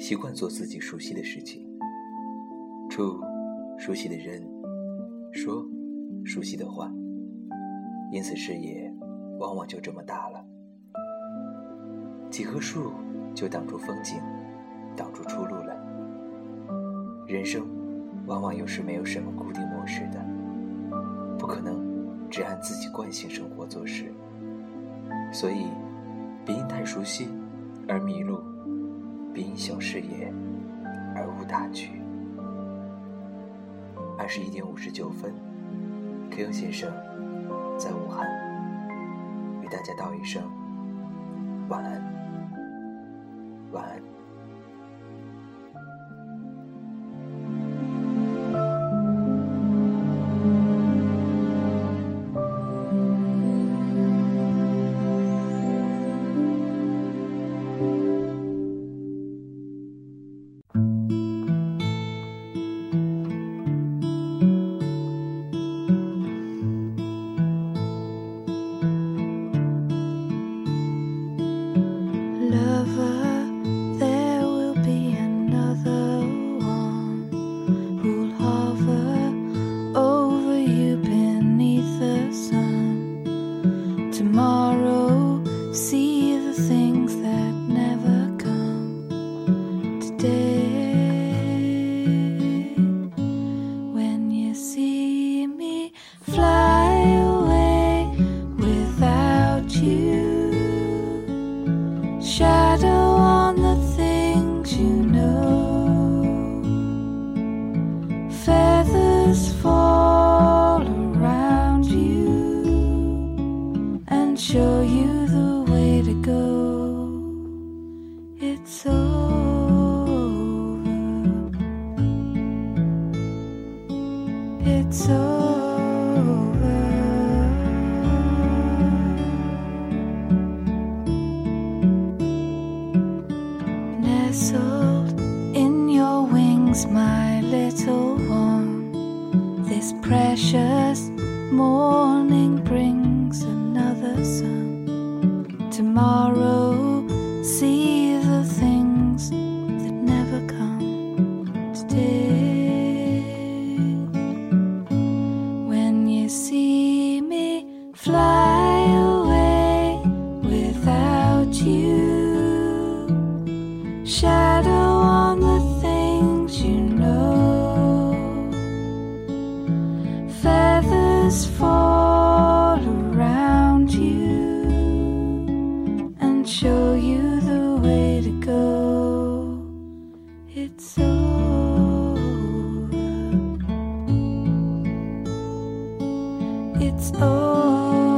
习惯做自己熟悉的事情，处熟悉的人，说熟悉的话，因此视野往往就这么大了。几棵树就挡住风景，挡住出路了。人生往往又是没有什么固定模式的，不可能只按自己惯性生活做事，所以别因太熟悉而迷路。别因小视野而无大局。二十一点五十九分，Q 先生在武汉与大家道一声晚安，晚安。show you the way to go. It's over. It's over. Nestled in your wings, my little one, this precious morning. Tomorrow, see. It's over. It's over.